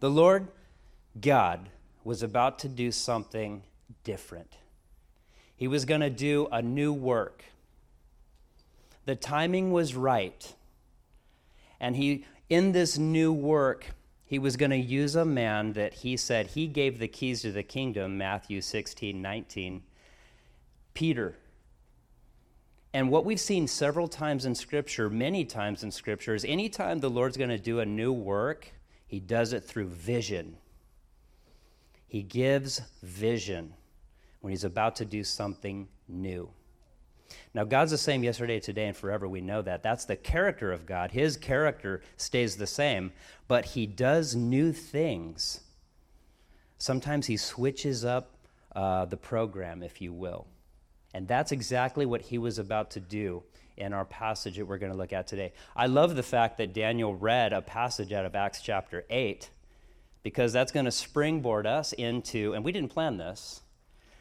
The Lord God was about to do something different. He was going to do a new work. The timing was right. And he in this new work, he was going to use a man that he said he gave the keys to the kingdom, Matthew 16, 19, Peter. And what we've seen several times in Scripture, many times in Scripture, is anytime the Lord's going to do a new work, he does it through vision. He gives vision when he's about to do something new. Now, God's the same yesterday, today, and forever. We know that. That's the character of God. His character stays the same, but he does new things. Sometimes he switches up uh, the program, if you will. And that's exactly what he was about to do in our passage that we're going to look at today. I love the fact that Daniel read a passage out of Acts chapter 8 because that's going to springboard us into, and we didn't plan this,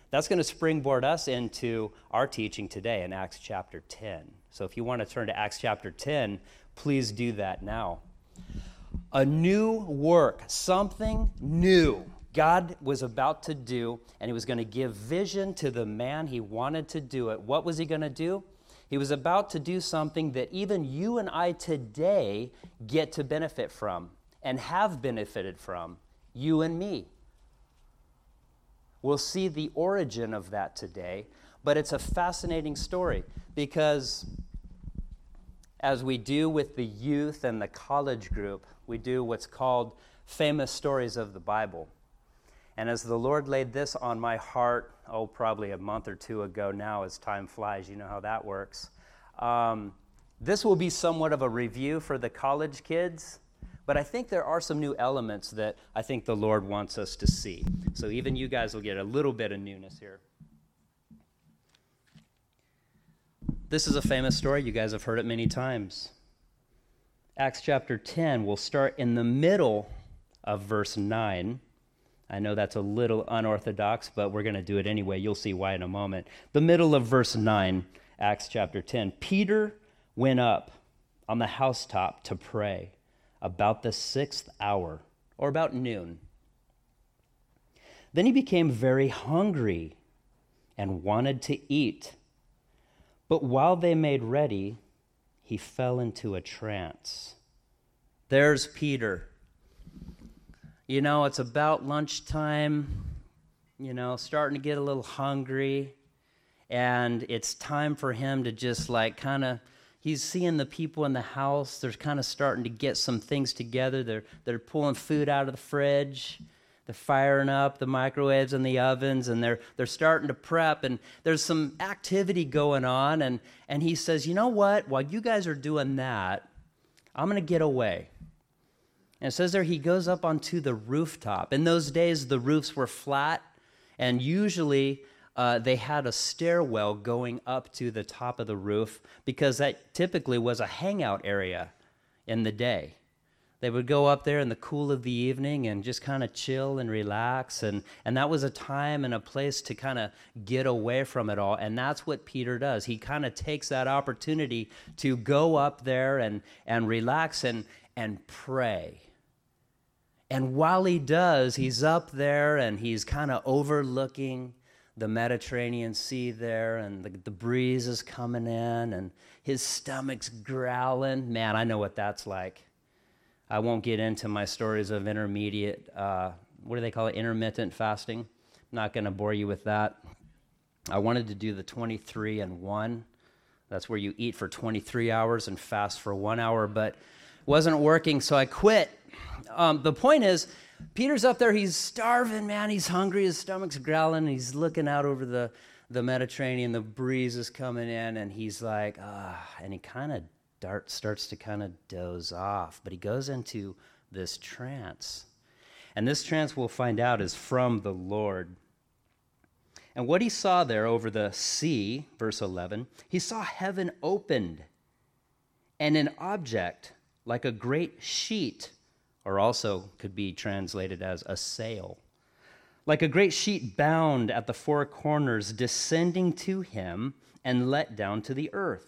that's going to springboard us into our teaching today in Acts chapter 10. So if you want to turn to Acts chapter 10, please do that now. A new work, something new God was about to do, and He was going to give vision to the man He wanted to do it. What was He going to do? He was about to do something that even you and I today get to benefit from and have benefited from, you and me. We'll see the origin of that today, but it's a fascinating story because, as we do with the youth and the college group, we do what's called famous stories of the Bible. And as the Lord laid this on my heart, oh, probably a month or two ago now, as time flies, you know how that works. Um, this will be somewhat of a review for the college kids, but I think there are some new elements that I think the Lord wants us to see. So even you guys will get a little bit of newness here. This is a famous story. You guys have heard it many times. Acts chapter 10, we'll start in the middle of verse 9. I know that's a little unorthodox, but we're going to do it anyway. You'll see why in a moment. The middle of verse 9, Acts chapter 10. Peter went up on the housetop to pray about the sixth hour, or about noon. Then he became very hungry and wanted to eat. But while they made ready, he fell into a trance. There's Peter you know, it's about lunchtime, you know, starting to get a little hungry. And it's time for him to just like kind of, he's seeing the people in the house. They're kind of starting to get some things together. They're, they're pulling food out of the fridge. They're firing up the microwaves and the ovens and they're, they're starting to prep. And there's some activity going on. And, and he says, You know what? While you guys are doing that, I'm going to get away. And it says there he goes up onto the rooftop. In those days, the roofs were flat, and usually uh, they had a stairwell going up to the top of the roof because that typically was a hangout area in the day. They would go up there in the cool of the evening and just kind of chill and relax. And, and that was a time and a place to kind of get away from it all. And that's what Peter does. He kind of takes that opportunity to go up there and, and relax and, and pray and while he does, he's up there and he's kind of overlooking the Mediterranean Sea there, and the, the breeze is coming in, and his stomach's growling. Man, I know what that's like. I won't get into my stories of intermediate, uh, what do they call it, intermittent fasting. I'm not going to bore you with that. I wanted to do the 23 and 1. That's where you eat for 23 hours and fast for one hour, but wasn't working, so I quit um, the point is, Peter's up there, he's starving, man. He's hungry, his stomach's growling. He's looking out over the, the Mediterranean, the breeze is coming in, and he's like, ah, and he kind of dart, starts to kind of doze off. But he goes into this trance. And this trance, we'll find out, is from the Lord. And what he saw there over the sea, verse 11, he saw heaven opened and an object like a great sheet or also could be translated as a sail. Like a great sheet bound at the four corners, descending to him and let down to the earth.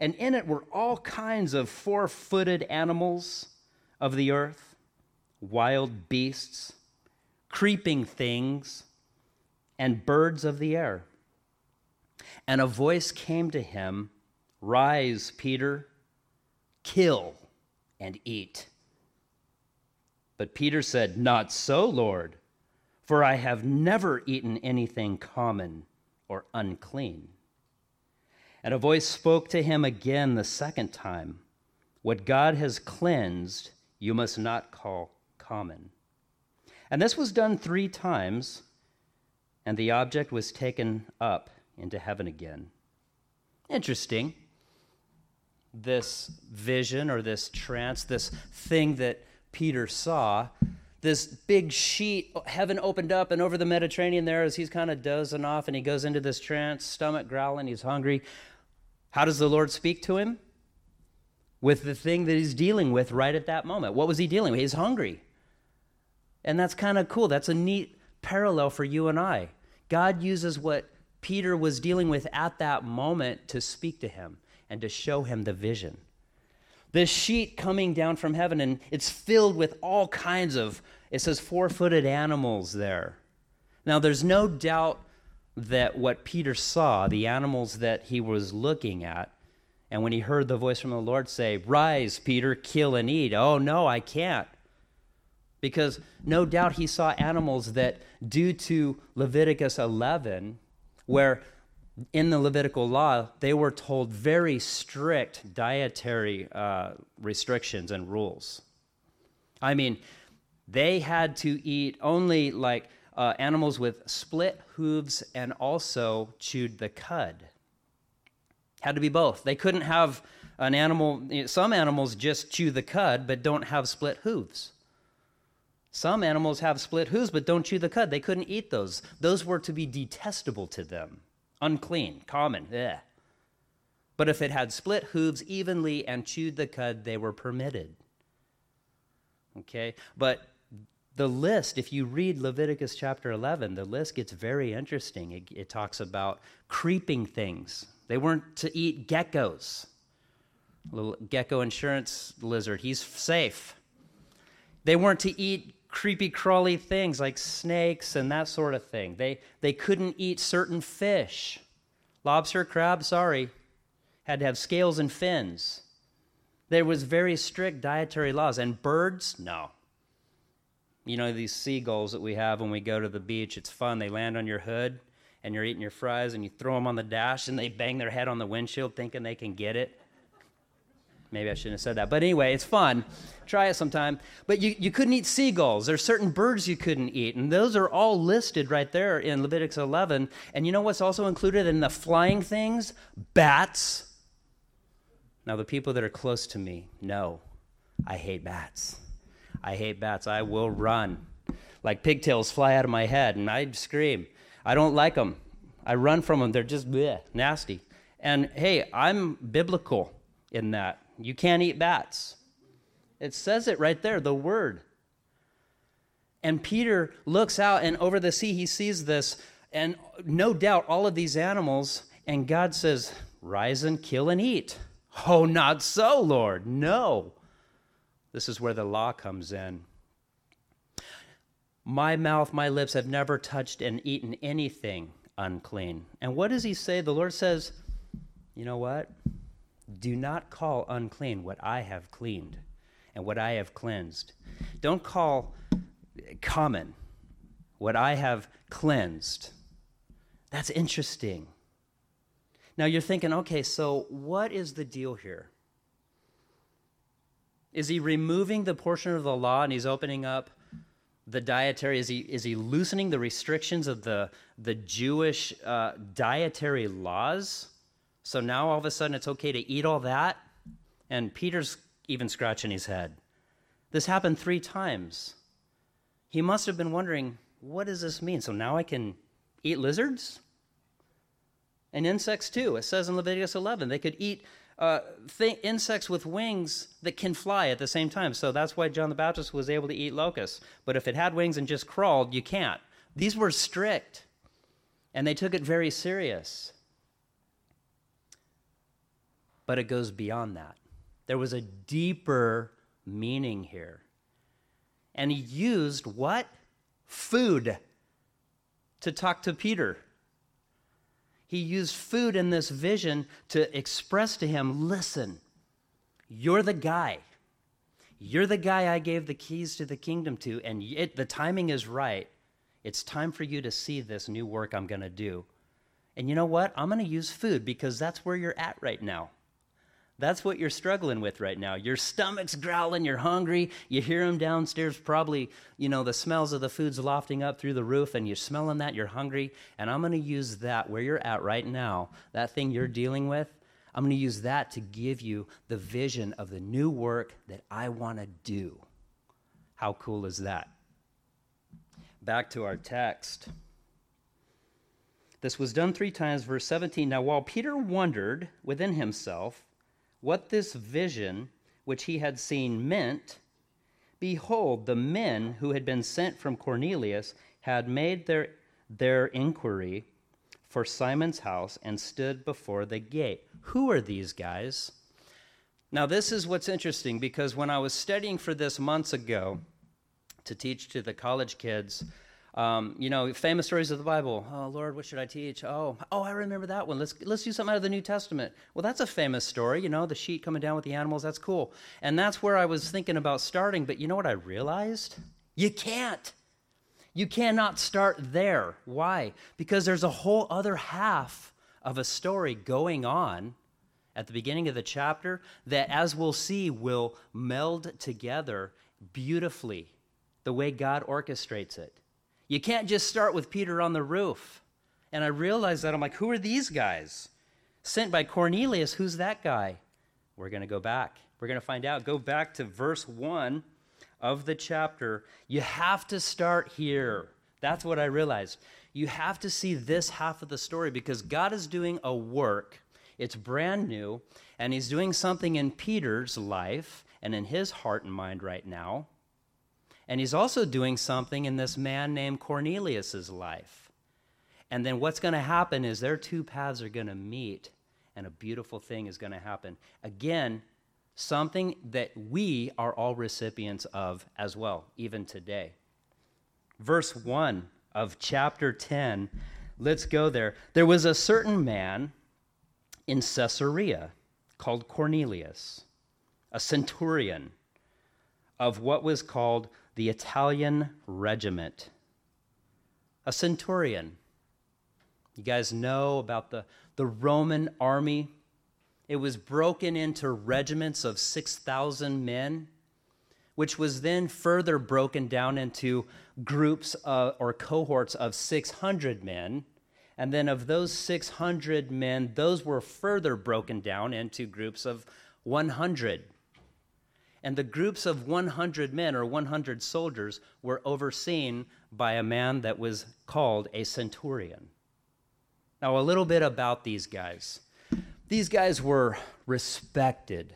And in it were all kinds of four footed animals of the earth, wild beasts, creeping things, and birds of the air. And a voice came to him Rise, Peter, kill and eat. But Peter said, Not so, Lord, for I have never eaten anything common or unclean. And a voice spoke to him again the second time What God has cleansed, you must not call common. And this was done three times, and the object was taken up into heaven again. Interesting. This vision or this trance, this thing that Peter saw, this big sheet, heaven opened up, and over the Mediterranean there, as he's kind of dozing off and he goes into this trance, stomach growling, he's hungry. How does the Lord speak to him? With the thing that he's dealing with right at that moment. What was he dealing with? He's hungry. And that's kind of cool. That's a neat parallel for you and I. God uses what Peter was dealing with at that moment to speak to him and to show him the vision. This sheet coming down from heaven, and it's filled with all kinds of, it says, four footed animals there. Now, there's no doubt that what Peter saw, the animals that he was looking at, and when he heard the voice from the Lord say, Rise, Peter, kill and eat. Oh, no, I can't. Because no doubt he saw animals that, due to Leviticus 11, where in the Levitical law, they were told very strict dietary uh, restrictions and rules. I mean, they had to eat only like uh, animals with split hooves and also chewed the cud. Had to be both. They couldn't have an animal, some animals just chew the cud but don't have split hooves. Some animals have split hooves but don't chew the cud. They couldn't eat those. Those were to be detestable to them unclean, common. Ugh. But if it had split hooves evenly and chewed the cud, they were permitted. Okay? But the list, if you read Leviticus chapter 11, the list gets very interesting. It, it talks about creeping things. They weren't to eat geckos. Little GEICO insurance lizard, he's safe. They weren't to eat creepy crawly things like snakes and that sort of thing. They, they couldn't eat certain fish. Lobster, crab, sorry, had to have scales and fins. There was very strict dietary laws. And birds, no. You know, these seagulls that we have when we go to the beach, it's fun. They land on your hood and you're eating your fries and you throw them on the dash and they bang their head on the windshield thinking they can get it. Maybe I shouldn't have said that. But anyway, it's fun. Try it sometime. But you, you couldn't eat seagulls. There's certain birds you couldn't eat. And those are all listed right there in Leviticus 11. And you know what's also included in the flying things? Bats. Now, the people that are close to me know I hate bats. I hate bats. I will run. Like pigtails fly out of my head, and I scream. I don't like them. I run from them. They're just bleh, nasty. And hey, I'm biblical in that. You can't eat bats. It says it right there, the word. And Peter looks out, and over the sea, he sees this, and no doubt all of these animals, and God says, Rise and kill and eat. Oh, not so, Lord. No. This is where the law comes in. My mouth, my lips have never touched and eaten anything unclean. And what does he say? The Lord says, You know what? Do not call unclean what I have cleaned and what I have cleansed. Don't call common what I have cleansed. That's interesting. Now you're thinking, okay, so what is the deal here? Is he removing the portion of the law and he's opening up the dietary? Is he, is he loosening the restrictions of the, the Jewish uh, dietary laws? So now all of a sudden it's okay to eat all that? And Peter's even scratching his head. This happened three times. He must have been wondering, what does this mean? So now I can eat lizards? And insects too. It says in Leviticus 11 they could eat uh, th- insects with wings that can fly at the same time. So that's why John the Baptist was able to eat locusts. But if it had wings and just crawled, you can't. These were strict, and they took it very serious. But it goes beyond that. There was a deeper meaning here. And he used what? Food to talk to Peter. He used food in this vision to express to him listen, you're the guy. You're the guy I gave the keys to the kingdom to, and it, the timing is right. It's time for you to see this new work I'm going to do. And you know what? I'm going to use food because that's where you're at right now. That's what you're struggling with right now. Your stomach's growling, you're hungry, you hear them downstairs, probably, you know, the smells of the food's lofting up through the roof, and you're smelling that, you're hungry. And I'm going to use that where you're at right now, that thing you're dealing with, I'm going to use that to give you the vision of the new work that I want to do. How cool is that? Back to our text. This was done three times, verse 17. Now, while Peter wondered within himself what this vision which he had seen meant, behold, the men who had been sent from Cornelius had made their, their inquiry for Simon's house and stood before the gate. Who are these guys? Now, this is what's interesting because when I was studying for this months ago to teach to the college kids, um, you know, famous stories of the Bible. Oh Lord, what should I teach? Oh, oh, I remember that one. Let's let's do something out of the New Testament. Well, that's a famous story. You know, the sheet coming down with the animals. That's cool. And that's where I was thinking about starting. But you know what I realized? You can't. You cannot start there. Why? Because there's a whole other half of a story going on at the beginning of the chapter that, as we'll see, will meld together beautifully the way God orchestrates it. You can't just start with Peter on the roof. And I realized that I'm like, who are these guys? Sent by Cornelius, who's that guy? We're going to go back. We're going to find out. Go back to verse 1 of the chapter. You have to start here. That's what I realized. You have to see this half of the story because God is doing a work. It's brand new, and He's doing something in Peter's life and in his heart and mind right now. And He's also doing something in this man named Cornelius's life. And then what's going to happen is their two paths are going to meet, and a beautiful thing is going to happen. Again, something that we are all recipients of as well, even today. Verse 1 of chapter 10, let's go there. There was a certain man in Caesarea called Cornelius, a centurion of what was called the Italian regiment. A centurion. You guys know about the, the Roman army it was broken into regiments of 6,000 men, which was then further broken down into groups or cohorts of 600 men. And then of those 600 men, those were further broken down into groups of 100. And the groups of 100 men or 100 soldiers were overseen by a man that was called a centurion. Now, a little bit about these guys. These guys were respected,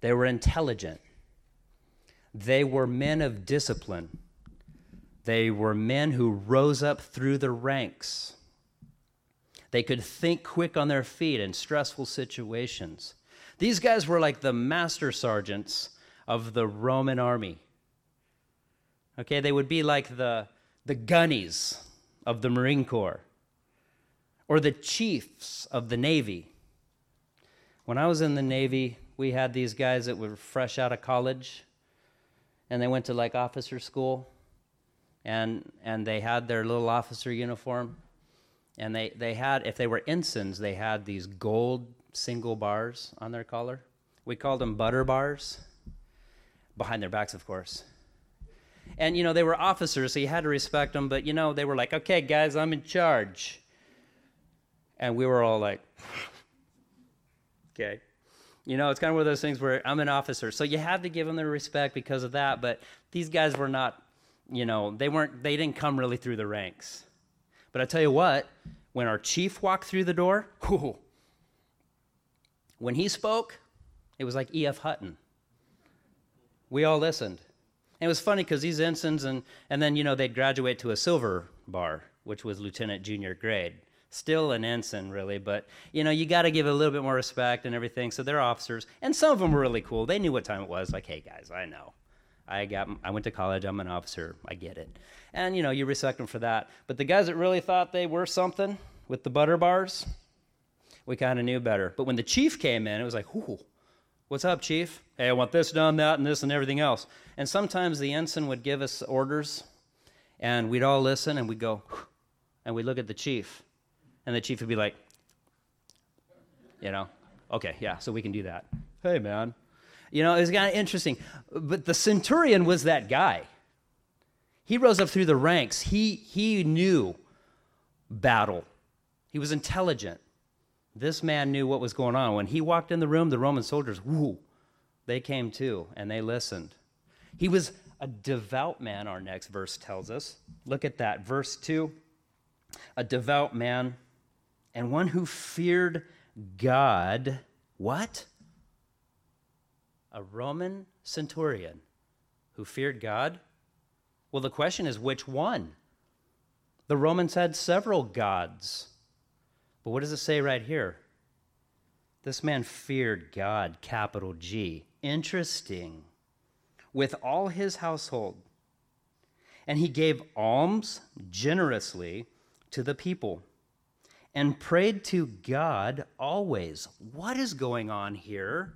they were intelligent, they were men of discipline, they were men who rose up through the ranks. They could think quick on their feet in stressful situations. These guys were like the master sergeants of the Roman army. Okay, they would be like the, the gunnies of the Marine Corps or the chiefs of the Navy. When I was in the Navy, we had these guys that were fresh out of college and they went to like officer school and and they had their little officer uniform and they, they had if they were ensigns they had these gold single bars on their collar we called them butter bars behind their backs of course and you know they were officers so you had to respect them but you know they were like okay guys i'm in charge and we were all like, okay. You know, it's kind of one of those things where I'm an officer, so you have to give them their respect because of that. But these guys were not, you know, they weren't, they didn't come really through the ranks. But I tell you what, when our chief walked through the door, whoo, when he spoke, it was like E.F. Hutton. We all listened. And it was funny because these ensigns, and, and then, you know, they'd graduate to a silver bar, which was lieutenant junior grade still an ensign really but you know you got to give a little bit more respect and everything so they're officers and some of them were really cool they knew what time it was like hey guys i know I got I went to college, I'm an officer, I get it. And you know, you respect them for that. But the guys that really thought they were something with the butter bars, we kind of knew better. But when the chief came in, it was like, "Ooh, what's up, chief? Hey, I want this done, that, and this, and everything else." And sometimes the ensign would give us orders, and we'd all listen, and we'd go, and we'd look at the chief, and the chief would be like, you know, okay, yeah, so we can do that. Hey, man. You know, it was kind of interesting. But the centurion was that guy. He rose up through the ranks. He, he knew battle, he was intelligent. This man knew what was going on. When he walked in the room, the Roman soldiers, whoo, they came too and they listened. He was a devout man, our next verse tells us. Look at that. Verse 2 a devout man and one who feared God. What? A Roman centurion who feared God? Well, the question is which one? The Romans had several gods. But what does it say right here? This man feared God, capital G. Interesting. With all his household. And he gave alms generously to the people and prayed to God always. What is going on here?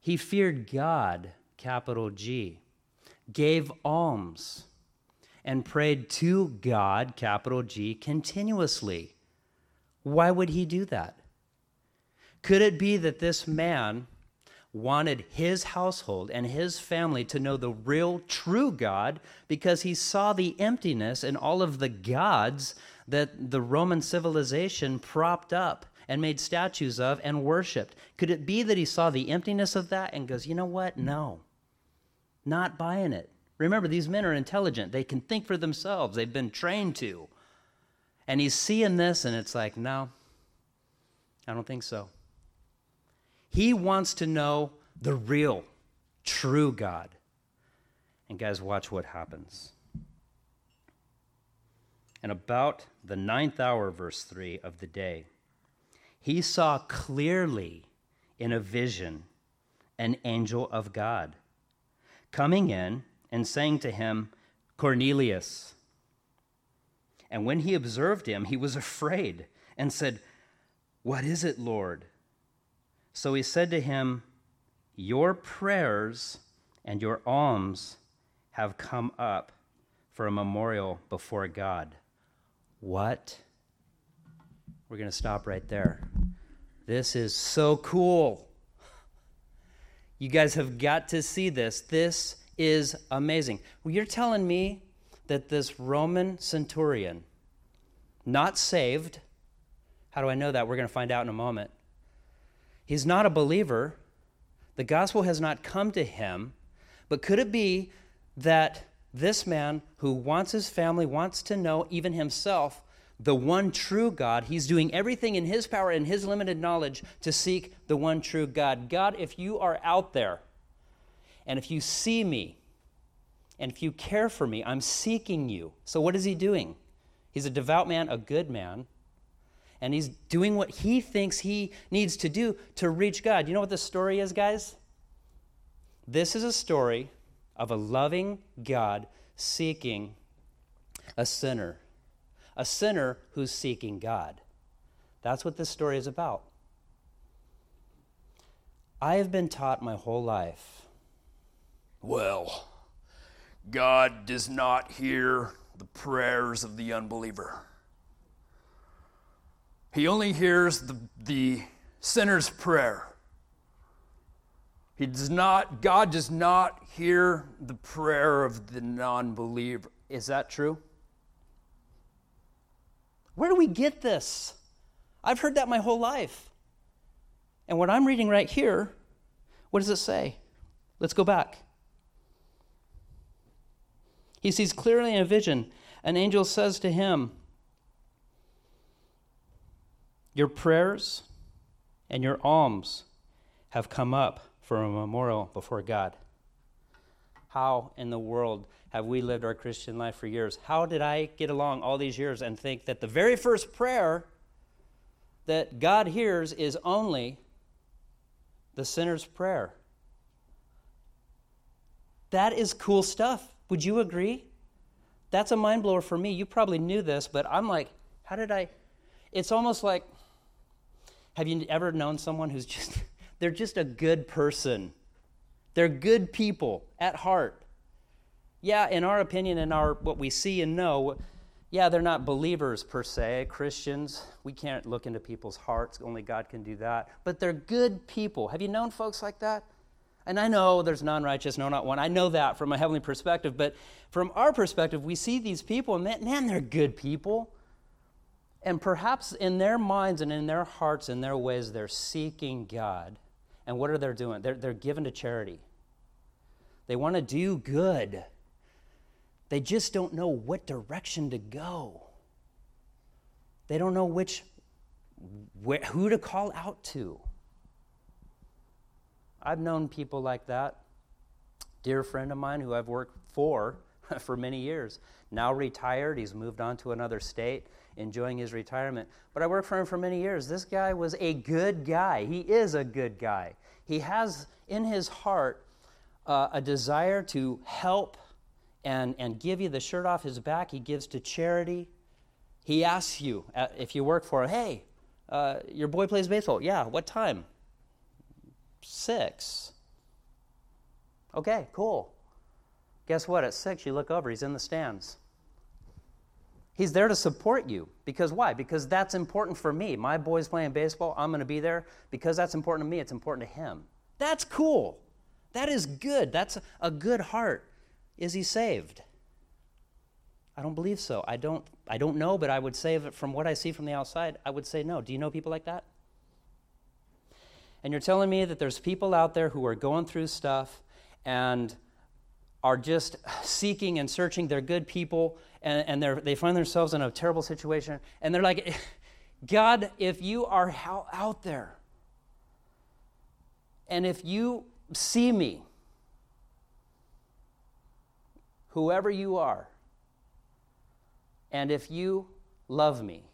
He feared God, capital G, gave alms, and prayed to God, capital G, continuously. Why would he do that? Could it be that this man wanted his household and his family to know the real, true God because he saw the emptiness in all of the gods that the Roman civilization propped up and made statues of and worshiped. Could it be that he saw the emptiness of that and goes, you know what? No, not buying it. Remember, these men are intelligent. They can think for themselves, they've been trained to. And he's seeing this, and it's like, no, I don't think so. He wants to know the real, true God. And guys, watch what happens. And about the ninth hour, verse 3 of the day, he saw clearly in a vision an angel of God coming in and saying to him, Cornelius. And when he observed him, he was afraid and said, What is it, Lord? So he said to him, Your prayers and your alms have come up for a memorial before God. What? We're going to stop right there. This is so cool. You guys have got to see this. This is amazing. Well, you're telling me that this Roman centurion, not saved, how do I know that? We're going to find out in a moment. He's not a believer. The gospel has not come to him. But could it be that this man who wants his family, wants to know even himself, the one true God, he's doing everything in his power and his limited knowledge to seek the one true God. God, if you are out there and if you see me and if you care for me, I'm seeking you. So what is he doing? He's a devout man, a good man and he's doing what he thinks he needs to do to reach God. You know what the story is, guys? This is a story of a loving God seeking a sinner, a sinner who's seeking God. That's what this story is about. I have been taught my whole life well, God does not hear the prayers of the unbeliever. He only hears the, the sinner's prayer. He does not, God does not hear the prayer of the non believer. Is that true? Where do we get this? I've heard that my whole life. And what I'm reading right here, what does it say? Let's go back. He sees clearly in a vision. An angel says to him, your prayers and your alms have come up for a memorial before God. How in the world have we lived our Christian life for years? How did I get along all these years and think that the very first prayer that God hears is only the sinner's prayer? That is cool stuff. Would you agree? That's a mind blower for me. You probably knew this, but I'm like, how did I? It's almost like have you ever known someone who's just, they're just a good person? They're good people at heart. Yeah, in our opinion, in our what we see and know, yeah, they're not believers per se, Christians. We can't look into people's hearts. Only God can do that. But they're good people. Have you known folks like that? And I know there's none righteous, no, not one. I know that from a heavenly perspective. But from our perspective, we see these people, and man, they're good people. And perhaps in their minds and in their hearts, and their ways, they're seeking God. And what are they doing? They're, they're given to charity. They want to do good. They just don't know what direction to go. They don't know which, who to call out to. I've known people like that. Dear friend of mine who I've worked for for many years, now retired, he's moved on to another state enjoying his retirement. But I worked for him for many years. This guy was a good guy. He is a good guy. He has in his heart uh, a desire to help and, and give you the shirt off his back. He gives to charity. He asks you, uh, if you work for him, hey, uh, your boy plays baseball. Yeah, what time? Six. Okay, cool. Guess what? At six, you look over, he's in the stands. He's there to support you. Because why? Because that's important for me. My boy's playing baseball. I'm going to be there. Because that's important to me, it's important to him. That's cool. That is good. That's a good heart. Is he saved? I don't believe so. I don't I don't know, but I would say from what I see from the outside, I would say no. Do you know people like that? And you're telling me that there's people out there who are going through stuff and are just seeking and searching. They're good people and, and they find themselves in a terrible situation. And they're like, God, if you are out there, and if you see me, whoever you are, and if you love me,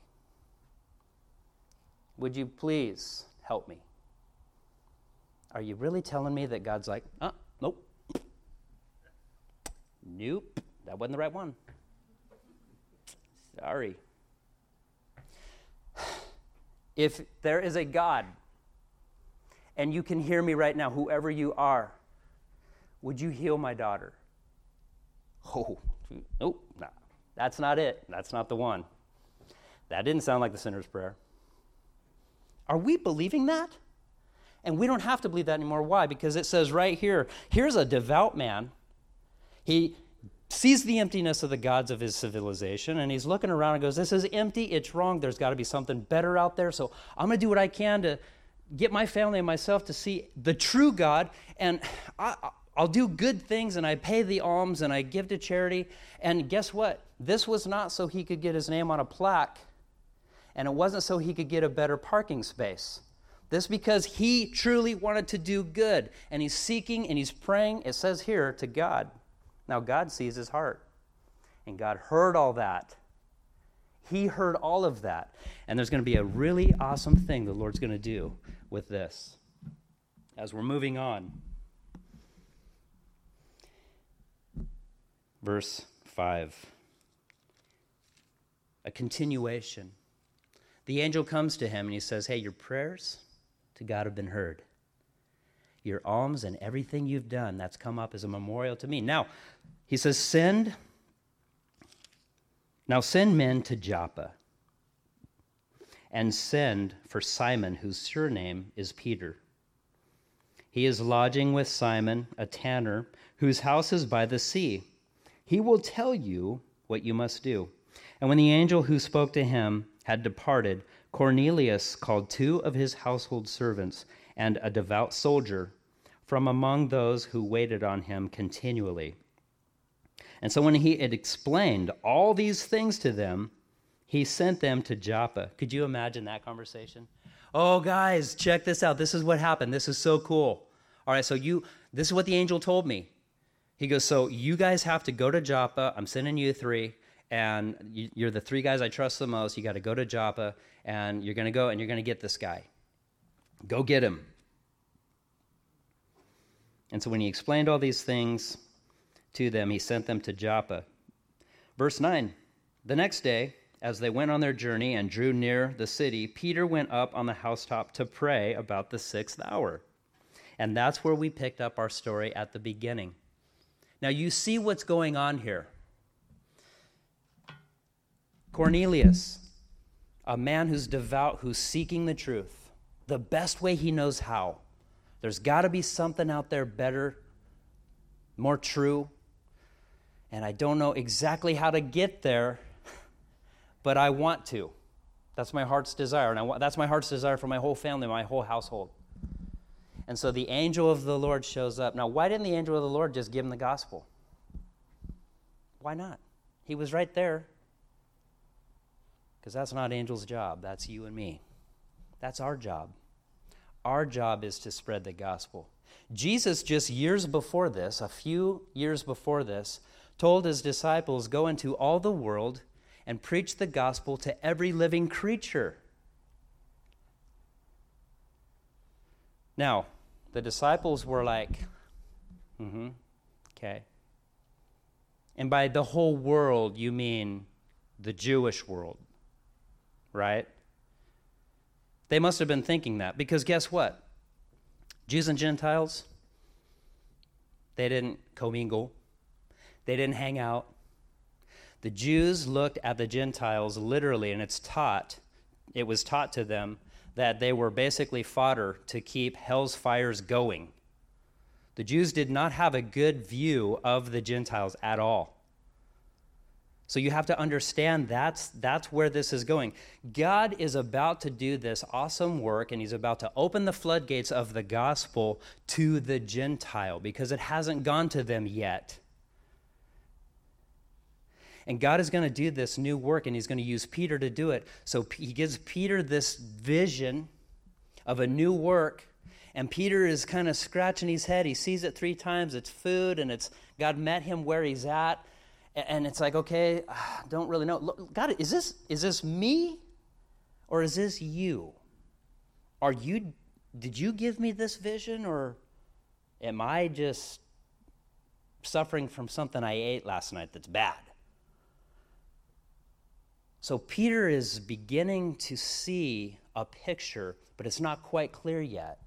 would you please help me? Are you really telling me that God's like, uh, nope, Nope, that wasn't the right one. Sorry. If there is a God, and you can hear me right now, whoever you are, would you heal my daughter? Oh, nope, nah, that's not it. That's not the one. That didn't sound like the sinner's prayer. Are we believing that? And we don't have to believe that anymore. Why? Because it says right here here's a devout man he sees the emptiness of the gods of his civilization and he's looking around and goes, This is empty. It's wrong. There's got to be something better out there. So I'm going to do what I can to get my family and myself to see the true God. And I, I'll do good things and I pay the alms and I give to charity. And guess what? This was not so he could get his name on a plaque, and it wasn't so he could get a better parking space. This because he truly wanted to do good, and he's seeking and he's praying, it says here, to God. Now, God sees his heart. And God heard all that. He heard all of that. And there's going to be a really awesome thing the Lord's going to do with this as we're moving on. Verse 5. A continuation. The angel comes to him and he says, Hey, your prayers to God have been heard. Your alms and everything you've done, that's come up as a memorial to me. Now, he says, Send, now send men to Joppa and send for Simon, whose surname is Peter. He is lodging with Simon, a tanner, whose house is by the sea. He will tell you what you must do. And when the angel who spoke to him had departed, Cornelius called two of his household servants and a devout soldier from among those who waited on him continually. And so when he had explained all these things to them, he sent them to Joppa. Could you imagine that conversation? Oh, guys, check this out. This is what happened. This is so cool. All right, so you, this is what the angel told me. He goes, So you guys have to go to Joppa. I'm sending you three, and you're the three guys I trust the most. You got to go to Joppa, and you're going to go and you're going to get this guy. Go get him. And so when he explained all these things, to them, he sent them to Joppa. Verse 9 The next day, as they went on their journey and drew near the city, Peter went up on the housetop to pray about the sixth hour. And that's where we picked up our story at the beginning. Now, you see what's going on here. Cornelius, a man who's devout, who's seeking the truth, the best way he knows how. There's got to be something out there better, more true. And I don't know exactly how to get there, but I want to. That's my heart's desire. And want, that's my heart's desire for my whole family, my whole household. And so the angel of the Lord shows up. Now, why didn't the angel of the Lord just give him the gospel? Why not? He was right there. Because that's not angel's job, that's you and me. That's our job. Our job is to spread the gospel. Jesus, just years before this, a few years before this, told his disciples, Go into all the world and preach the gospel to every living creature. Now, the disciples were like, mm hmm, okay. And by the whole world, you mean the Jewish world, right? They must have been thinking that because guess what? Jews and Gentiles, they didn't commingle, they didn't hang out. The Jews looked at the Gentiles literally, and it's taught, it was taught to them that they were basically fodder to keep hell's fires going. The Jews did not have a good view of the Gentiles at all. So you have to understand that's, that's where this is going. God is about to do this awesome work, and He's about to open the floodgates of the gospel to the Gentile because it hasn't gone to them yet. And God is going to do this new work, and He's going to use Peter to do it. So He gives Peter this vision of a new work. And Peter is kind of scratching his head. He sees it three times. It's food, and it's God met him where he's at. And it's like, okay, I don't really know. God, is this is this me, or is this you? Are you? Did you give me this vision, or am I just suffering from something I ate last night that's bad? So Peter is beginning to see a picture, but it's not quite clear yet.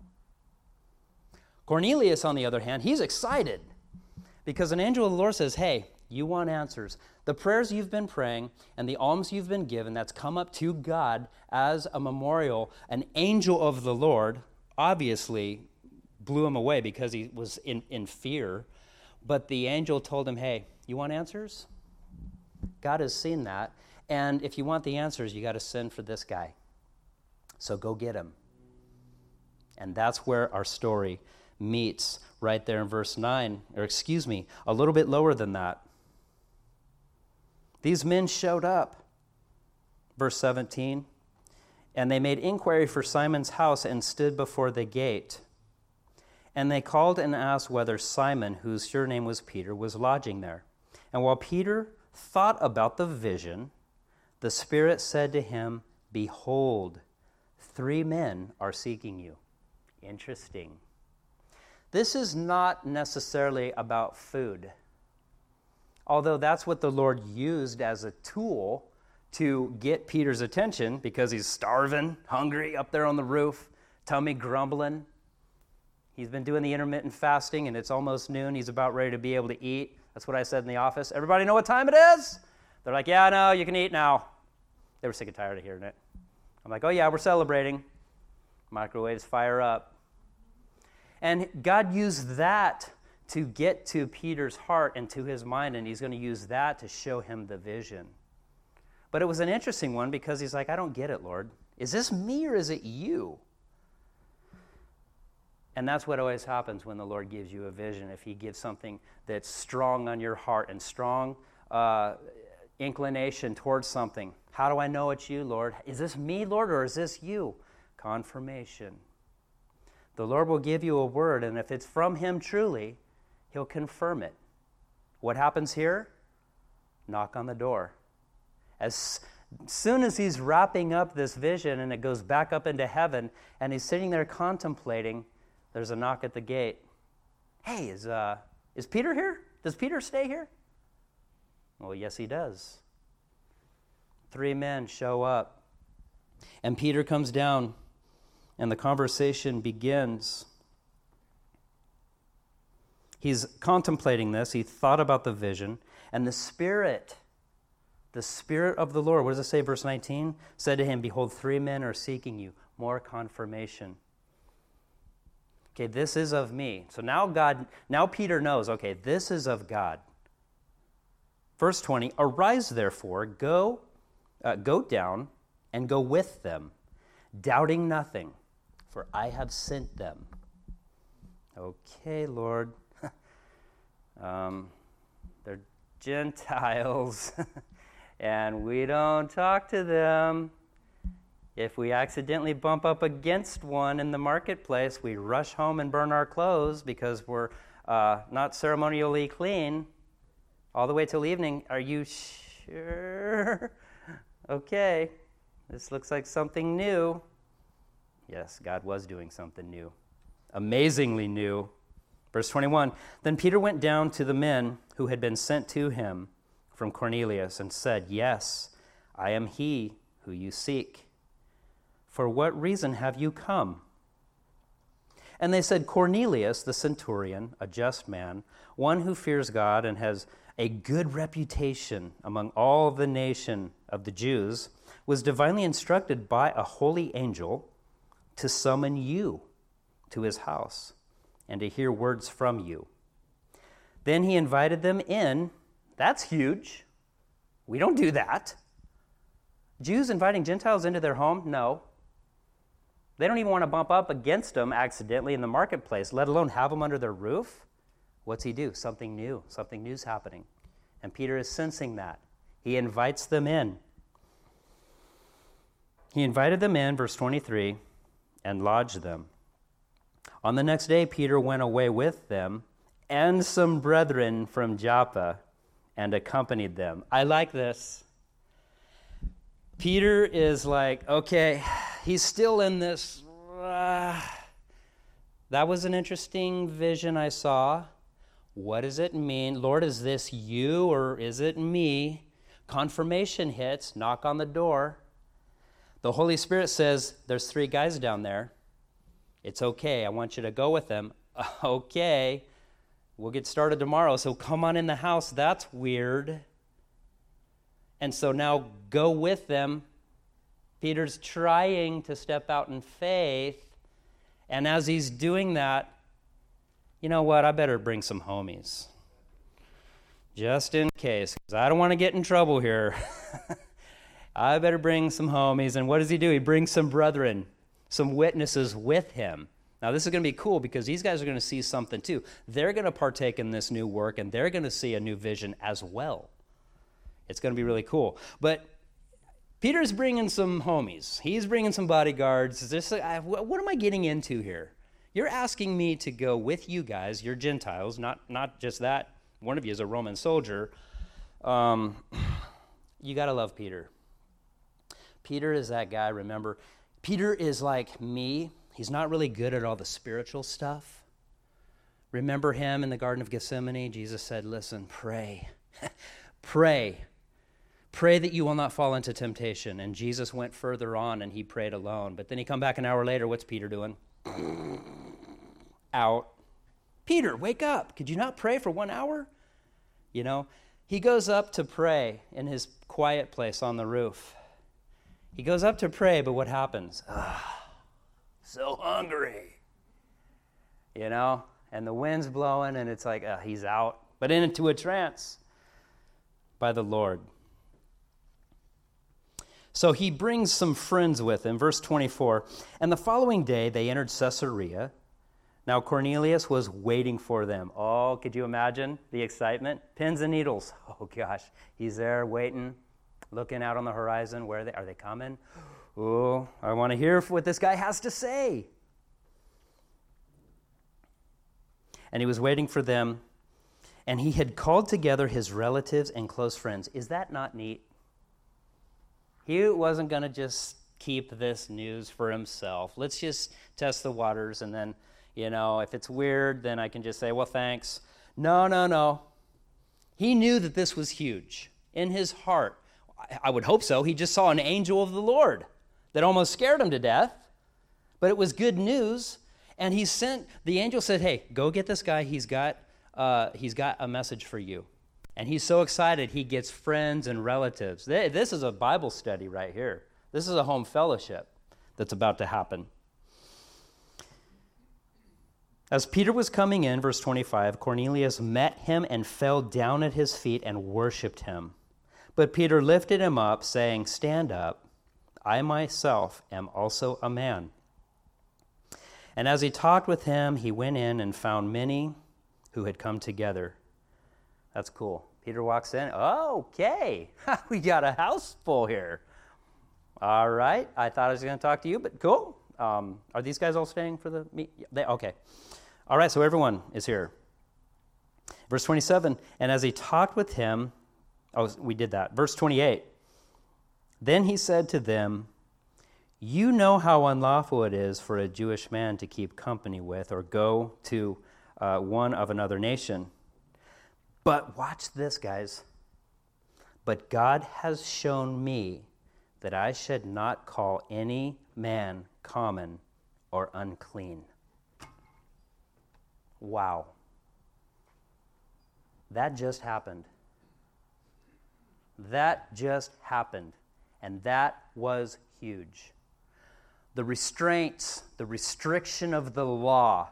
Cornelius, on the other hand, he's excited because an angel of the Lord says, Hey, you want answers. The prayers you've been praying and the alms you've been given that's come up to God as a memorial, an angel of the Lord obviously blew him away because he was in, in fear. But the angel told him, Hey, you want answers? God has seen that. And if you want the answers, you got to send for this guy. So go get him. And that's where our story meets right there in verse 9, or excuse me, a little bit lower than that. These men showed up, verse 17, and they made inquiry for Simon's house and stood before the gate. And they called and asked whether Simon, whose surname was Peter, was lodging there. And while Peter thought about the vision, the Spirit said to him, Behold, three men are seeking you. Interesting. This is not necessarily about food, although that's what the Lord used as a tool to get Peter's attention because he's starving, hungry up there on the roof, tummy grumbling. He's been doing the intermittent fasting and it's almost noon. He's about ready to be able to eat. That's what I said in the office. Everybody know what time it is? They're like, Yeah, no, you can eat now. They were sick and tired of hearing it. I'm like, oh, yeah, we're celebrating. Microwaves fire up. And God used that to get to Peter's heart and to his mind, and he's going to use that to show him the vision. But it was an interesting one because he's like, I don't get it, Lord. Is this me or is it you? And that's what always happens when the Lord gives you a vision. If He gives something that's strong on your heart and strong uh, inclination towards something, how do I know it's you, Lord? Is this me, Lord, or is this you? Confirmation. The Lord will give you a word, and if it's from Him truly, He'll confirm it. What happens here? Knock on the door. As soon as He's wrapping up this vision and it goes back up into heaven, and He's sitting there contemplating, there's a knock at the gate. Hey, is, uh, is Peter here? Does Peter stay here? Well, yes, he does. Three men show up, and Peter comes down, and the conversation begins. He's contemplating this. He thought about the vision, and the Spirit, the Spirit of the Lord, what does it say, verse 19? Said to him, Behold, three men are seeking you. More confirmation. Okay, this is of me. So now God, now Peter knows, okay, this is of God. Verse 20, arise therefore, go, uh, go down and go with them, doubting nothing, for I have sent them. Okay, Lord. Um, they're Gentiles, and we don't talk to them. If we accidentally bump up against one in the marketplace, we rush home and burn our clothes because we're uh, not ceremonially clean all the way till evening. Are you sure? okay, this looks like something new. Yes, God was doing something new, amazingly new. Verse 21 Then Peter went down to the men who had been sent to him from Cornelius and said, Yes, I am he who you seek. For what reason have you come? And they said, Cornelius, the centurion, a just man, one who fears God and has a good reputation among all the nation of the Jews, was divinely instructed by a holy angel to summon you to his house and to hear words from you. Then he invited them in. That's huge. We don't do that. Jews inviting Gentiles into their home? No. They don't even want to bump up against them accidentally in the marketplace, let alone have them under their roof. What's he do? Something new. Something new's happening. And Peter is sensing that. He invites them in. He invited them in, verse 23, and lodged them. On the next day, Peter went away with them and some brethren from Joppa and accompanied them. I like this. Peter is like, okay, he's still in this. Uh, that was an interesting vision I saw. What does it mean? Lord, is this you or is it me? Confirmation hits, knock on the door. The Holy Spirit says, There's three guys down there. It's okay. I want you to go with them. Okay. We'll get started tomorrow. So come on in the house. That's weird. And so now go with them. Peter's trying to step out in faith. And as he's doing that, you know what? I better bring some homies. Just in case, because I don't want to get in trouble here. I better bring some homies. And what does he do? He brings some brethren, some witnesses with him. Now, this is going to be cool because these guys are going to see something too. They're going to partake in this new work and they're going to see a new vision as well. It's going to be really cool. But Peter's bringing some homies, he's bringing some bodyguards. This, what am I getting into here? You're asking me to go with you guys, you're Gentiles, not, not just that. One of you is a Roman soldier. Um, you got to love Peter. Peter is that guy, remember? Peter is like me He's not really good at all the spiritual stuff. Remember him in the Garden of Gethsemane? Jesus said, Listen, pray. pray. Pray that you will not fall into temptation. And Jesus went further on and he prayed alone. But then he come back an hour later. What's Peter doing? Out. Peter, wake up. Could you not pray for one hour? You know, he goes up to pray in his quiet place on the roof. He goes up to pray, but what happens? Ah so hungry. You know? And the wind's blowing, and it's like, uh, he's out, but into a trance by the Lord. So he brings some friends with him. Verse 24. And the following day they entered Caesarea. Now Cornelius was waiting for them. Oh, could you imagine the excitement? Pins and needles. Oh gosh, he's there waiting, looking out on the horizon. Where are they? Are they coming? Oh, I want to hear what this guy has to say. And he was waiting for them, and he had called together his relatives and close friends. Is that not neat? He wasn't going to just keep this news for himself. Let's just test the waters, and then, you know, if it's weird, then I can just say, well, thanks. No, no, no. He knew that this was huge in his heart. I would hope so. He just saw an angel of the Lord that almost scared him to death, but it was good news. And he sent, the angel said, Hey, go get this guy. He's got, uh, he's got a message for you. And he's so excited, he gets friends and relatives. This is a Bible study right here. This is a home fellowship that's about to happen. As Peter was coming in, verse 25, Cornelius met him and fell down at his feet and worshiped him. But Peter lifted him up, saying, Stand up. I myself am also a man. And as he talked with him, he went in and found many who had come together. That's cool. Peter walks in. Okay. we got a house full here. All right. I thought I was going to talk to you, but cool. Um, are these guys all staying for the meet? They, okay. All right, so everyone is here. Verse 27 And as he talked with him, oh, we did that. Verse 28 Then he said to them, You know how unlawful it is for a Jewish man to keep company with or go to uh, one of another nation. But watch this, guys. But God has shown me that I should not call any man common or unclean. Wow. That just happened. That just happened. And that was huge. The restraints, the restriction of the law,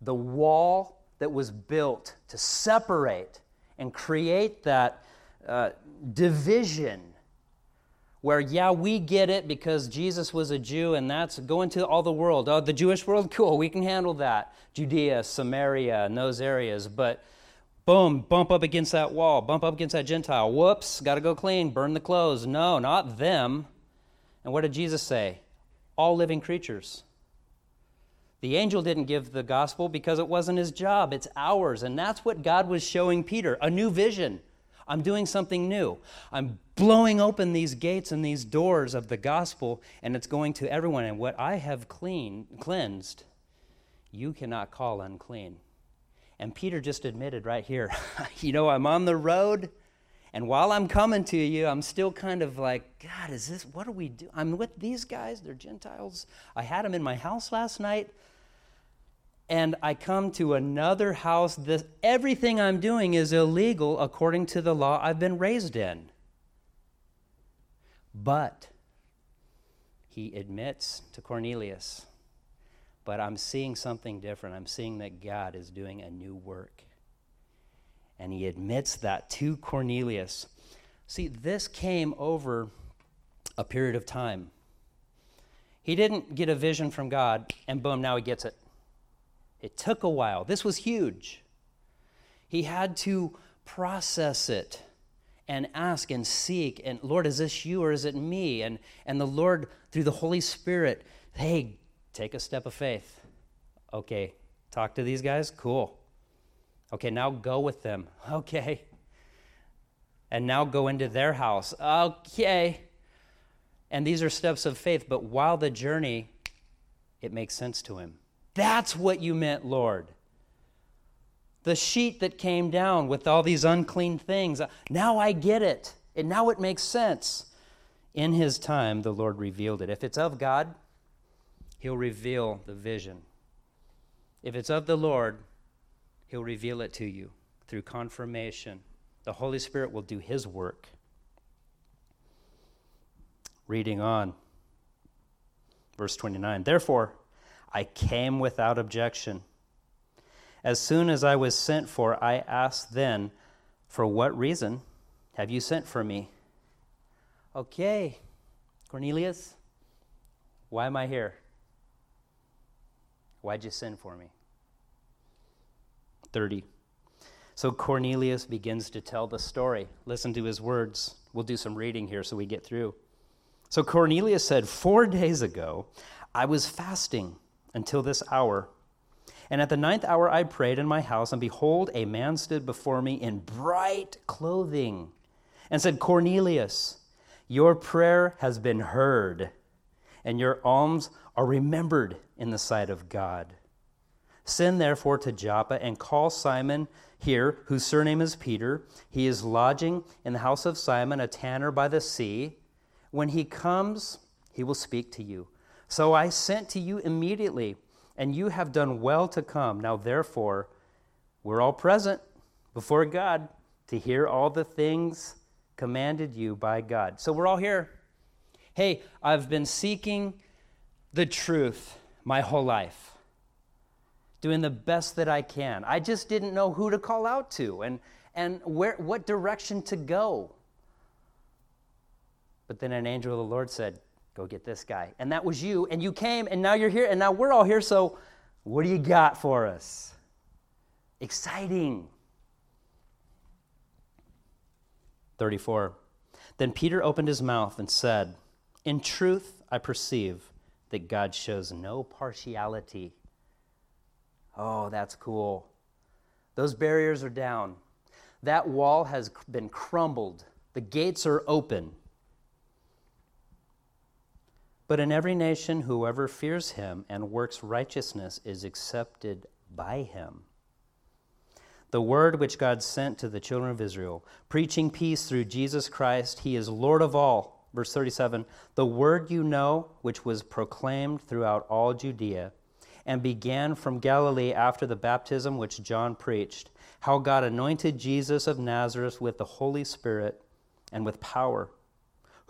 the wall that was built to separate and create that uh, division where, yeah, we get it because Jesus was a Jew and that's going to all the world. Oh, the Jewish world, cool, we can handle that. Judea, Samaria, and those areas. But boom, bump up against that wall, bump up against that Gentile. Whoops, got to go clean, burn the clothes. No, not them. And what did Jesus say? All living creatures. The angel didn't give the gospel because it wasn't his job, it's ours. And that's what God was showing Peter a new vision I'm doing something new. I'm blowing open these gates and these doors of the gospel, and it's going to everyone. And what I have clean, cleansed, you cannot call unclean. And Peter just admitted right here, you know, I'm on the road, and while I'm coming to you, I'm still kind of like, God, is this, what do we do? I'm with these guys, they're Gentiles. I had them in my house last night and I come to another house, this, everything I'm doing is illegal according to the law I've been raised in. But he admits to Cornelius, but I'm seeing something different. I'm seeing that God is doing a new work. And he admits that to Cornelius. See, this came over a period of time. He didn't get a vision from God, and boom, now he gets it. It took a while. This was huge. He had to process it and ask and seek and lord is this you or is it me and and the lord through the holy spirit hey take a step of faith okay talk to these guys cool okay now go with them okay and now go into their house okay and these are steps of faith but while the journey it makes sense to him that's what you meant, Lord. The sheet that came down with all these unclean things. Now I get it. And now it makes sense. In his time, the Lord revealed it. If it's of God, he'll reveal the vision. If it's of the Lord, he'll reveal it to you through confirmation. The Holy Spirit will do his work. Reading on, verse 29. Therefore, I came without objection. As soon as I was sent for, I asked then, For what reason have you sent for me? Okay, Cornelius, why am I here? Why'd you send for me? 30. So Cornelius begins to tell the story. Listen to his words. We'll do some reading here so we get through. So Cornelius said, Four days ago, I was fasting until this hour. And at the ninth hour I prayed in my house, and behold, a man stood before me in bright clothing and said, Cornelius, your prayer has been heard, and your alms are remembered in the sight of God. Send therefore to Joppa and call Simon, here, whose surname is Peter. He is lodging in the house of Simon, a tanner by the sea. When he comes, he will speak to you. So I sent to you immediately, and you have done well to come. Now, therefore, we're all present before God to hear all the things commanded you by God. So we're all here. Hey, I've been seeking the truth my whole life, doing the best that I can. I just didn't know who to call out to and, and where, what direction to go. But then an angel of the Lord said, Go get this guy. And that was you. And you came, and now you're here, and now we're all here. So, what do you got for us? Exciting. 34. Then Peter opened his mouth and said, In truth, I perceive that God shows no partiality. Oh, that's cool. Those barriers are down. That wall has been crumbled. The gates are open. But in every nation, whoever fears him and works righteousness is accepted by him. The word which God sent to the children of Israel, preaching peace through Jesus Christ, he is Lord of all. Verse 37 The word you know, which was proclaimed throughout all Judea, and began from Galilee after the baptism which John preached, how God anointed Jesus of Nazareth with the Holy Spirit and with power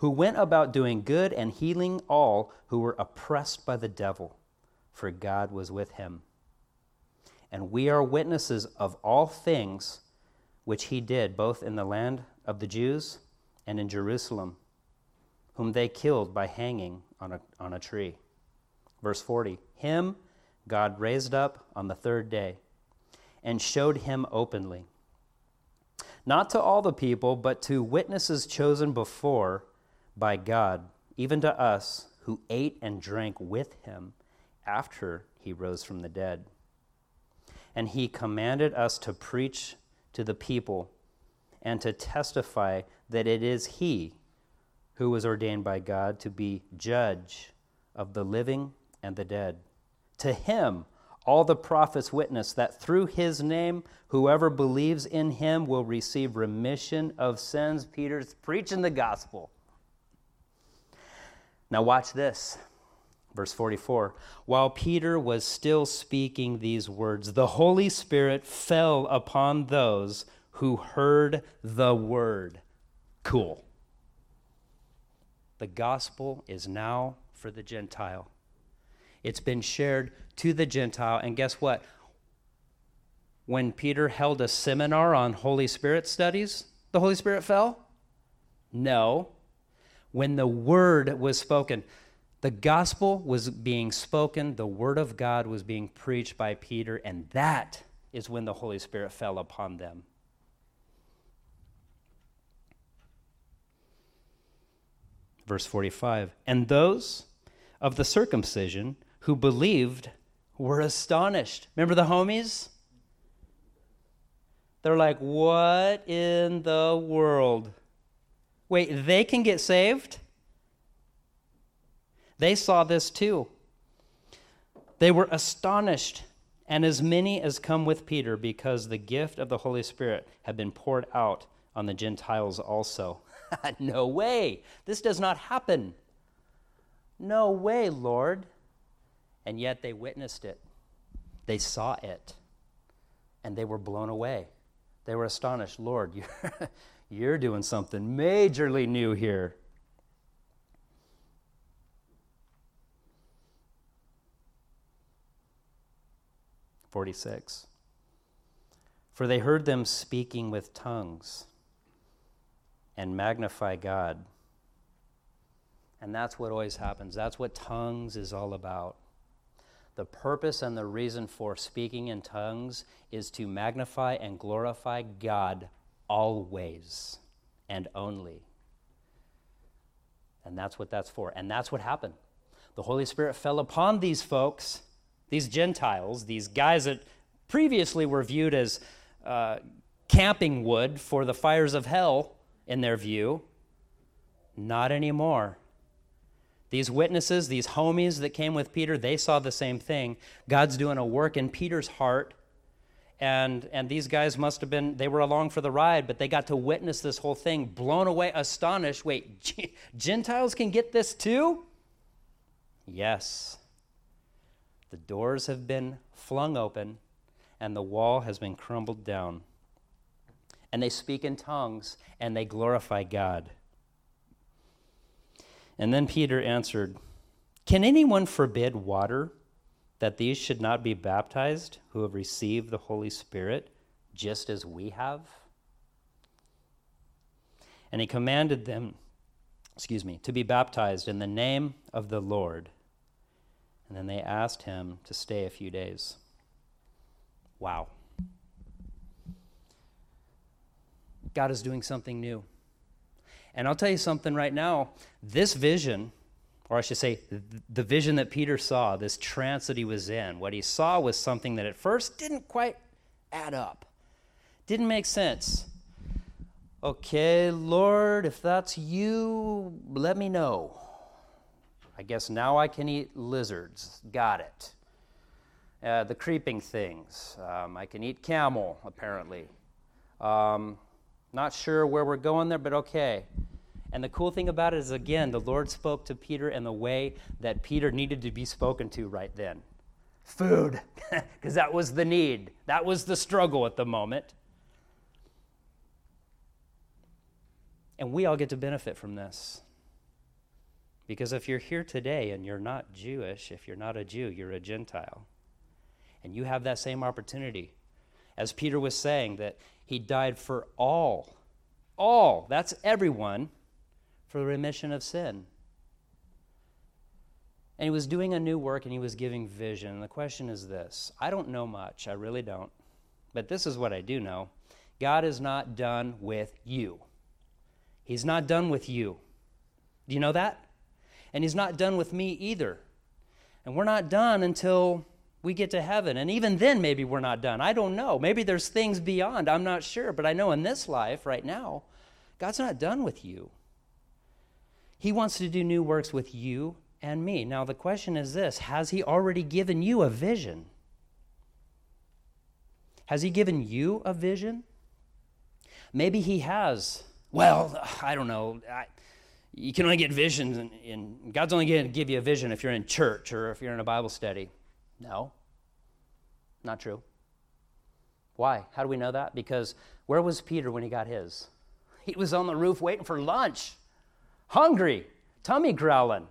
who went about doing good and healing all who were oppressed by the devil, for God was with him. And we are witnesses of all things which he did, both in the land of the Jews and in Jerusalem, whom they killed by hanging on a, on a tree. Verse 40 Him God raised up on the third day and showed him openly, not to all the people, but to witnesses chosen before by God, even to us who ate and drank with him after he rose from the dead. And he commanded us to preach to the people and to testify that it is he who was ordained by God to be judge of the living and the dead. To him, all the prophets witness that through his name, whoever believes in him will receive remission of sins. Peter's preaching the gospel. Now, watch this. Verse 44 While Peter was still speaking these words, the Holy Spirit fell upon those who heard the word. Cool. The gospel is now for the Gentile. It's been shared to the Gentile. And guess what? When Peter held a seminar on Holy Spirit studies, the Holy Spirit fell? No when the word was spoken. The gospel was being spoken, the word of God was being preached by Peter, and that is when the Holy Spirit fell upon them. Verse 45 And those of the circumcision who believed were astonished. Remember the homies? They're like, What in the world? Wait, they can get saved? They saw this too. They were astonished, and as many as come with Peter, because the gift of the Holy Spirit had been poured out on the Gentiles also. no way. This does not happen. No way, Lord. And yet they witnessed it, they saw it, and they were blown away. They were astonished. Lord, you're, you're doing something majorly new here. Forty-six. For they heard them speaking with tongues and magnify God. And that's what always happens. That's what tongues is all about. The purpose and the reason for speaking in tongues is to magnify and glorify God always and only. And that's what that's for. And that's what happened. The Holy Spirit fell upon these folks, these Gentiles, these guys that previously were viewed as uh, camping wood for the fires of hell in their view. Not anymore. These witnesses, these homies that came with Peter, they saw the same thing. God's doing a work in Peter's heart and and these guys must have been they were along for the ride but they got to witness this whole thing blown away astonished wait gentiles can get this too yes the doors have been flung open and the wall has been crumbled down and they speak in tongues and they glorify god and then peter answered can anyone forbid water that these should not be baptized who have received the Holy Spirit just as we have? And he commanded them, excuse me, to be baptized in the name of the Lord. And then they asked him to stay a few days. Wow. God is doing something new. And I'll tell you something right now this vision or I should say, the vision that Peter saw, this trance that he was in, what he saw was something that at first didn't quite add up, didn't make sense. Okay, Lord, if that's you, let me know. I guess now I can eat lizards. Got it. Uh, the creeping things. Um, I can eat camel, apparently. Um, not sure where we're going there, but okay. And the cool thing about it is, again, the Lord spoke to Peter in the way that Peter needed to be spoken to right then food, because that was the need, that was the struggle at the moment. And we all get to benefit from this. Because if you're here today and you're not Jewish, if you're not a Jew, you're a Gentile. And you have that same opportunity. As Peter was saying, that he died for all. All. That's everyone for the remission of sin. And he was doing a new work and he was giving vision. And the question is this I don't know much, I really don't. But this is what I do know God is not done with you. He's not done with you. Do you know that? And he's not done with me either. And we're not done until we get to heaven. And even then, maybe we're not done. I don't know. Maybe there's things beyond. I'm not sure. But I know in this life, right now, God's not done with you. He wants to do new works with you and me. Now, the question is this Has He already given you a vision? Has He given you a vision? Maybe He has. Well, I don't know. I, you can only get visions, in God's only going to give you a vision if you're in church or if you're in a Bible study. No, not true. Why? How do we know that? Because where was Peter when he got his? He was on the roof waiting for lunch hungry, tummy growling.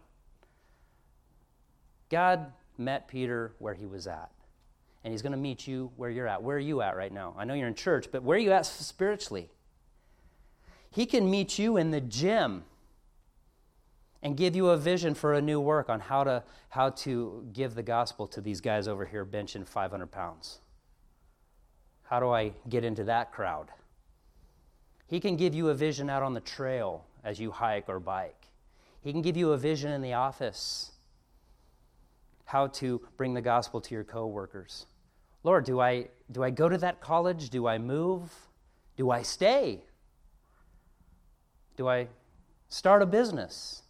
God met Peter where he was at. And he's going to meet you where you're at. Where are you at right now? I know you're in church, but where are you at spiritually? He can meet you in the gym and give you a vision for a new work on how to, how to give the gospel to these guys over here benching 500 pounds. How do I get into that crowd? He can give you a vision out on the trail as you hike or bike. He can give you a vision in the office how to bring the gospel to your coworkers. Lord, do I do I go to that college? Do I move? Do I stay? Do I start a business?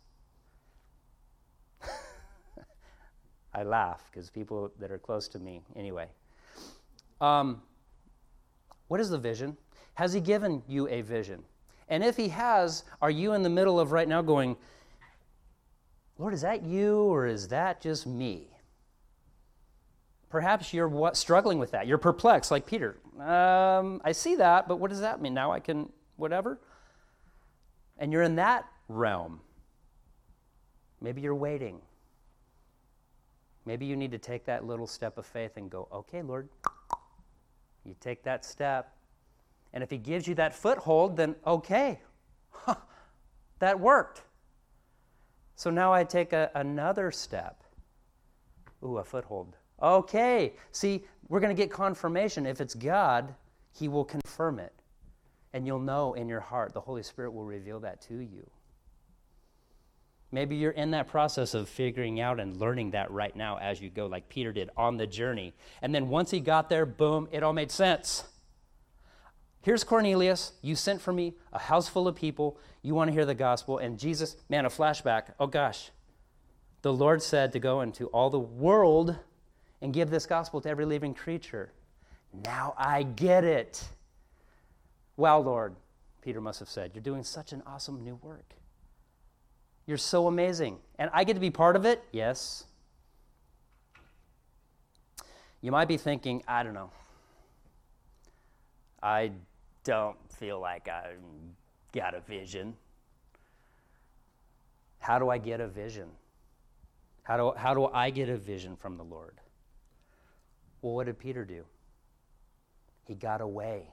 I laugh because people that are close to me, anyway. Um, what is the vision? Has He given you a vision? And if He has, are you in the middle of right now going, Lord, is that you or is that just me? Perhaps you're what, struggling with that. You're perplexed, like Peter. Um, I see that, but what does that mean? Now I can, whatever? And you're in that realm. Maybe you're waiting. Maybe you need to take that little step of faith and go, okay, Lord. You take that step, and if he gives you that foothold, then okay, huh, that worked. So now I take a, another step. Ooh, a foothold. Okay, see, we're going to get confirmation. If it's God, he will confirm it. And you'll know in your heart, the Holy Spirit will reveal that to you. Maybe you're in that process of figuring out and learning that right now as you go, like Peter did on the journey. And then once he got there, boom, it all made sense. Here's Cornelius. You sent for me a house full of people. You want to hear the gospel. And Jesus, man, a flashback. Oh gosh. The Lord said to go into all the world and give this gospel to every living creature. Now I get it. Well, Lord, Peter must have said, You're doing such an awesome new work. You're so amazing. And I get to be part of it? Yes. You might be thinking, I don't know. I don't feel like I got a vision. How do I get a vision? How do, how do I get a vision from the Lord? Well, what did Peter do? He got away.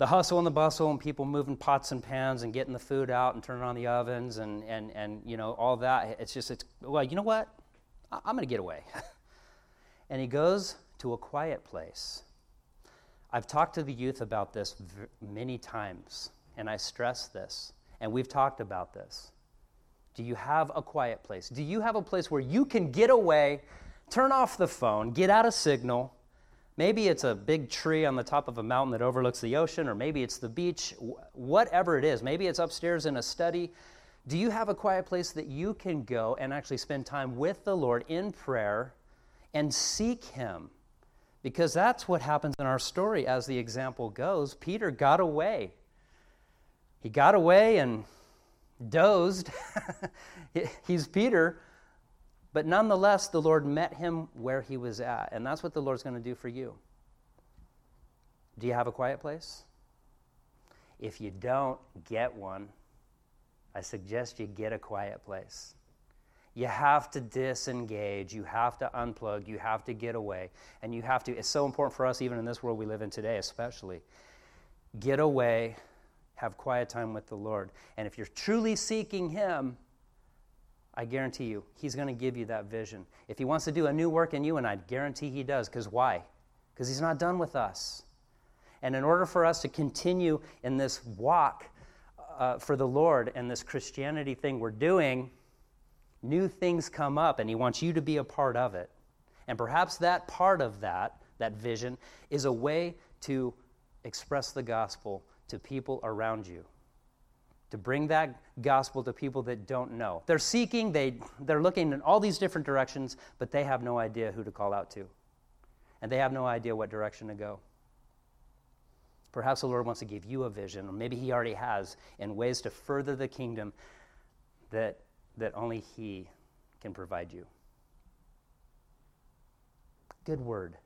The hustle and the bustle and people moving pots and pans and getting the food out and turning on the ovens and, and, and you know, all that. It's just, it's, well, you know what? I'm going to get away. and he goes to a quiet place. I've talked to the youth about this v- many times, and I stress this, and we've talked about this. Do you have a quiet place? Do you have a place where you can get away, turn off the phone, get out a signal? Maybe it's a big tree on the top of a mountain that overlooks the ocean, or maybe it's the beach, whatever it is. Maybe it's upstairs in a study. Do you have a quiet place that you can go and actually spend time with the Lord in prayer and seek Him? Because that's what happens in our story as the example goes. Peter got away. He got away and dozed. He's Peter. But nonetheless, the Lord met him where he was at. And that's what the Lord's going to do for you. Do you have a quiet place? If you don't get one, I suggest you get a quiet place. You have to disengage. You have to unplug. You have to get away. And you have to, it's so important for us, even in this world we live in today, especially. Get away, have quiet time with the Lord. And if you're truly seeking Him, I guarantee you, He's going to give you that vision. If He wants to do a new work in you, and I guarantee He does, because why? Because He's not done with us. And in order for us to continue in this walk uh, for the Lord and this Christianity thing we're doing, new things come up, and He wants you to be a part of it. And perhaps that part of that, that vision, is a way to express the gospel to people around you. To bring that gospel to people that don't know. They're seeking, they, they're looking in all these different directions, but they have no idea who to call out to. And they have no idea what direction to go. Perhaps the Lord wants to give you a vision, or maybe He already has, in ways to further the kingdom that, that only He can provide you. Good word.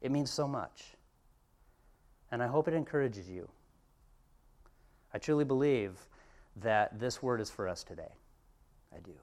It means so much and I hope it encourages you. I truly believe that this word is for us today. I do.